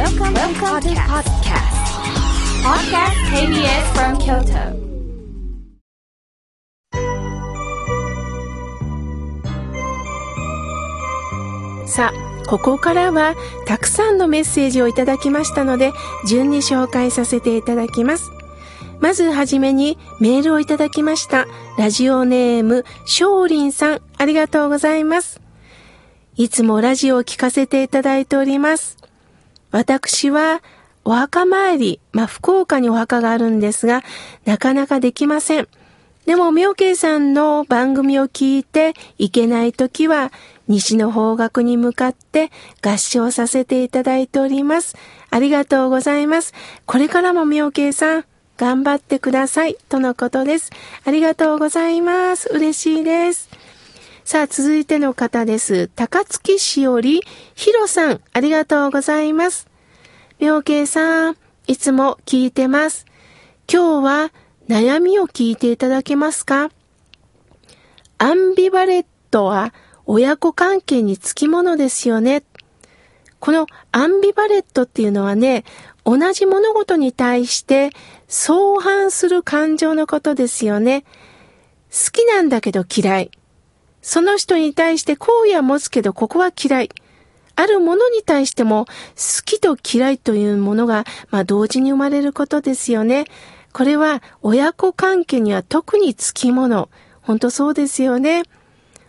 Welcome, Welcome to podcast. Podcast KBS from Kyoto. さあ、ここからはたくさんのメッセージをいただきましたので、順に紹介させていただきます。まずはじめにメールをいただきました。ラジオネーム、しょうりんさん、ありがとうございます。いつもラジオを聞かせていただいております。私は、お墓参り、まあ、福岡にお墓があるんですが、なかなかできません。でも、妙慶さんの番組を聞いて行けないときは、西の方角に向かって合唱させていただいております。ありがとうございます。これからも妙慶さん、頑張ってください。とのことです。ありがとうございます。嬉しいです。さあ、続いての方です。高槻市より、ひろさん、ありがとうございます。妙慶さん、いつも聞いてます。今日は悩みを聞いていただけますか？アンビバレットは親子関係につきものですよね。このアンビバレットっていうのはね、同じ物事に対して相反する感情のことですよね。好きなんだけど嫌い。その人に対して好意は持つけどここは嫌い。あるものに対しても好きと嫌いというものが、まあ、同時に生まれることですよね。これは親子関係には特につきもの。本当そうですよね。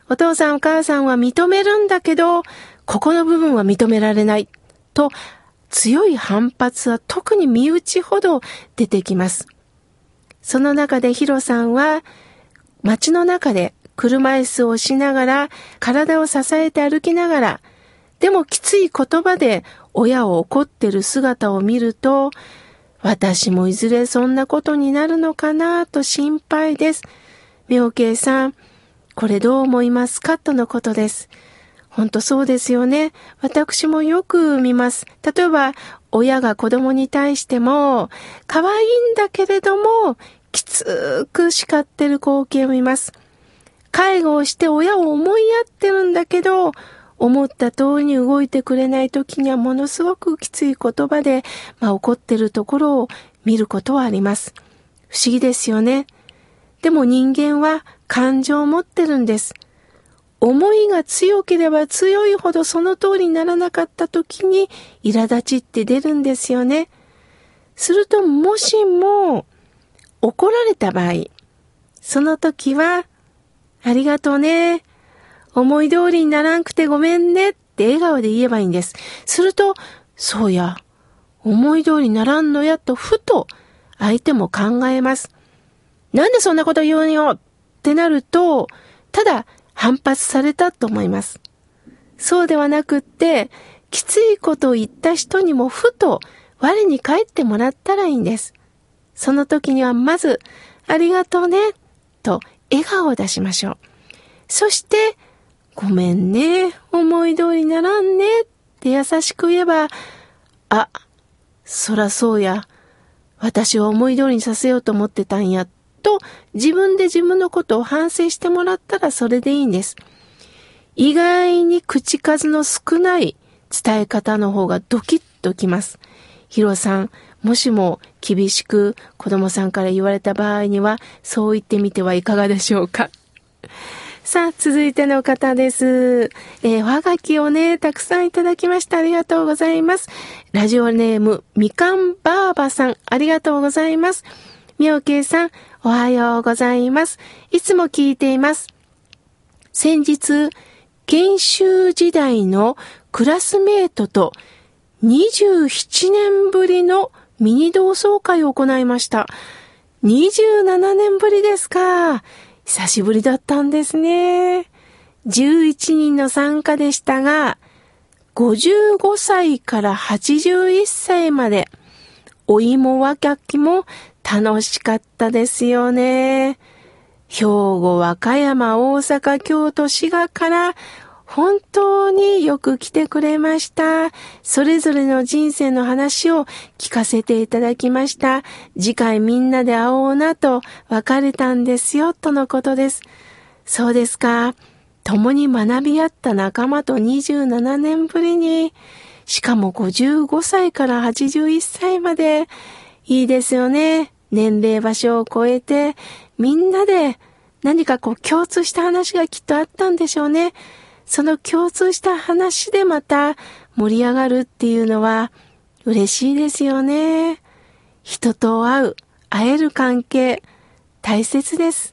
お父さんお母さんは認めるんだけど、ここの部分は認められない。と、強い反発は特に身内ほど出てきます。その中でヒロさんは、街の中で車椅子をしながら、体を支えて歩きながら、でもきつい言葉で親を怒ってる姿を見ると、私もいずれそんなことになるのかなと心配です。妙慶さん、これどう思いますかとのことです。本当そうですよね。私もよく見ます。例えば、親が子供に対しても、可愛いんだけれども、きつく叱ってる光景を見ます。介護をして親を思いやってるんだけど、思った通りに動いてくれない時にはものすごくきつい言葉で、まあ、怒ってるところを見ることはあります。不思議ですよね。でも人間は感情を持ってるんです。思いが強ければ強いほどその通りにならなかった時に苛立ちって出るんですよね。するともしも怒られた場合、その時は、ありがとうね。思い通りにならんくてごめんねって笑顔で言えばいいんです。すると、そうや、思い通りにならんのやとふと相手も考えます。なんでそんなこと言うんよってなると、ただ反発されたと思います。そうではなくって、きついことを言った人にもふと我に返ってもらったらいいんです。その時にはまず、ありがとうね、と笑顔を出しましょう。そして、ごめんね、思い通りならんね、って優しく言えば、あ、そらそうや、私は思い通りにさせようと思ってたんや、と自分で自分のことを反省してもらったらそれでいいんです。意外に口数の少ない伝え方の方がドキッときます。ヒロさん、もしも厳しく子供さんから言われた場合には、そう言ってみてはいかがでしょうか。さあ、続いての方です。えー、はがきをね、たくさんいただきました。ありがとうございます。ラジオネーム、みかんばあばさん、ありがとうございます。みょうけいさん、おはようございます。いつも聞いています。先日、研修時代のクラスメートと27年ぶりのミニ同窓会を行いました。27年ぶりですか。久しぶりだったんですね。11人の参加でしたが、55歳から81歳まで、お芋若きも楽しかったですよね。兵庫、和歌山、大阪、京都、滋賀から本当によく来てくれました。それぞれの人生の話を聞かせていただきました。次回みんなで会おうなと別れたんですよ、とのことです。そうですか。共に学び合った仲間と27年ぶりにしかも55歳から81歳まで、いいですよね。年齢場所を超えて、みんなで何かこう共通した話がきっとあったんでしょうね。その共通した話でまた盛り上がるっていうのは嬉しいですよね。人と会う、会える関係、大切です。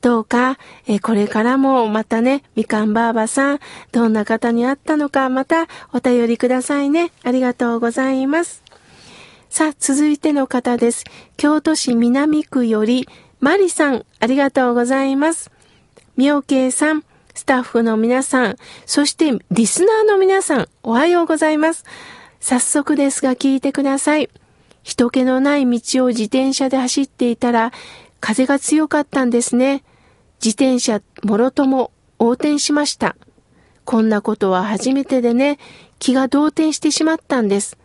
どうか、えこれからもまたね、みかんばあばさん、どんな方に会ったのか、またお便りくださいね。ありがとうございます。さあ、続いての方です。京都市南区より、マリさん、ありがとうございます。みょうけいさん、スタッフの皆さん、そしてリスナーの皆さん、おはようございます。早速ですが聞いてください。人気のない道を自転車で走っていたら、風が強かったんですね。自転車もろとも横転しました。こんなことは初めてでね、気が動転してしまったんです。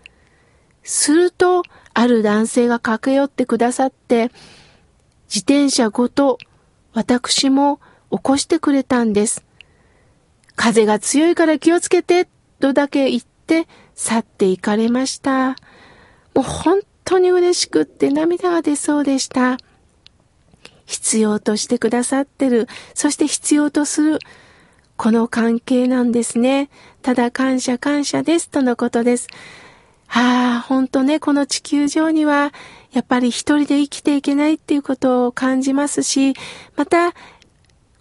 すると、ある男性が駆け寄ってくださって、自転車ごと私も起こしてくれたんです。風が強いから気をつけて、とだけ言って去って行かれました。もう本当に嬉しくって涙が出そうでした。必要としてくださってる、そして必要とする、この関係なんですね。ただ感謝感謝ですとのことです。はあ、ほんとね、この地球上には、やっぱり一人で生きていけないっていうことを感じますし、また、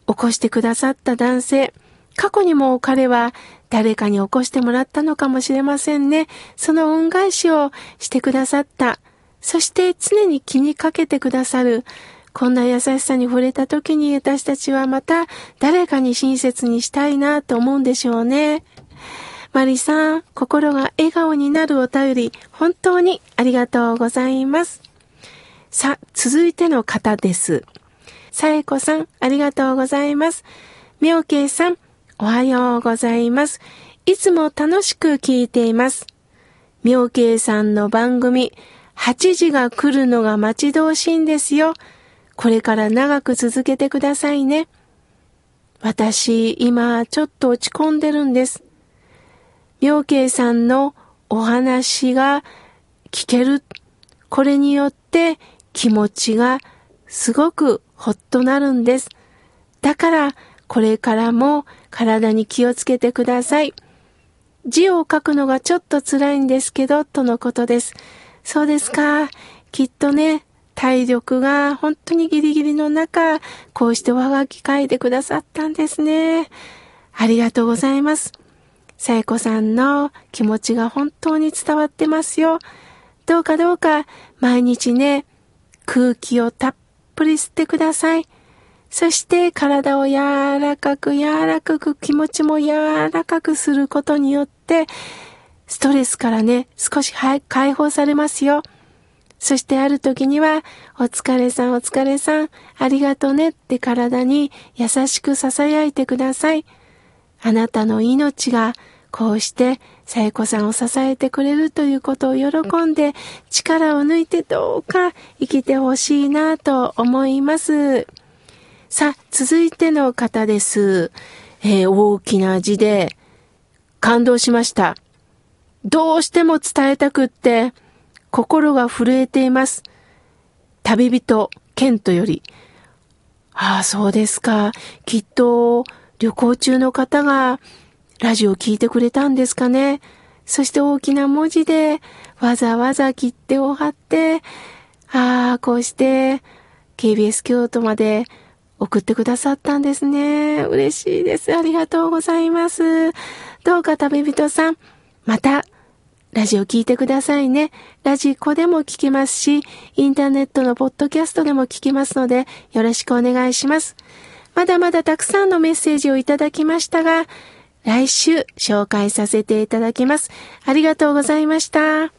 起こしてくださった男性、過去にも彼は誰かに起こしてもらったのかもしれませんね。その恩返しをしてくださった。そして常に気にかけてくださる。こんな優しさに触れた時に私たちはまた誰かに親切にしたいなと思うんでしょうね。マリさん、心が笑顔になるお便り、本当にありがとうございます。さあ、続いての方です。さえこさん、ありがとうございます。みょうけいさん、おはようございます。いつも楽しく聞いています。みょうけいさんの番組、8時が来るのが待ち遠しいんですよ。これから長く続けてくださいね。私、今、ちょっと落ち込んでるんです。妙慶さんのお話が聞ける。これによって気持ちがすごくほっとなるんです。だから、これからも体に気をつけてください。字を書くのがちょっと辛いんですけど、とのことです。そうですか。きっとね、体力が本当にギリギリの中、こうしておはがき書いてくださったんですね。ありがとうございます。さえこさんの気持ちが本当に伝わってますよ。どうかどうか毎日ね、空気をたっぷり吸ってください。そして体を柔らかく柔らかく気持ちも柔らかくすることによって、ストレスからね、少し解放されますよ。そしてある時には、お疲れさんお疲れさん、ありがとねって体に優しく囁いてください。あなたの命がこうしてさえこさんを支えてくれるということを喜んで力を抜いてどうか生きてほしいなと思います。さあ、続いての方です。えー、大きな字で感動しました。どうしても伝えたくって心が震えています。旅人、ケントより。ああ、そうですか。きっと、旅行中の方が、ラジオ聞いてくれたんですかね？そして大きな文字で、わざわざ切手を貼って、ああ、こうして、KBS 京都まで送ってくださったんですね。嬉しいです。ありがとうございます。どうか旅人さん、また、ラジオ聞いてくださいね。ラジコでも聞けますし、インターネットのポッドキャストでも聞きますので、よろしくお願いします。まだまだたくさんのメッセージをいただきましたが、来週紹介させていただきます。ありがとうございました。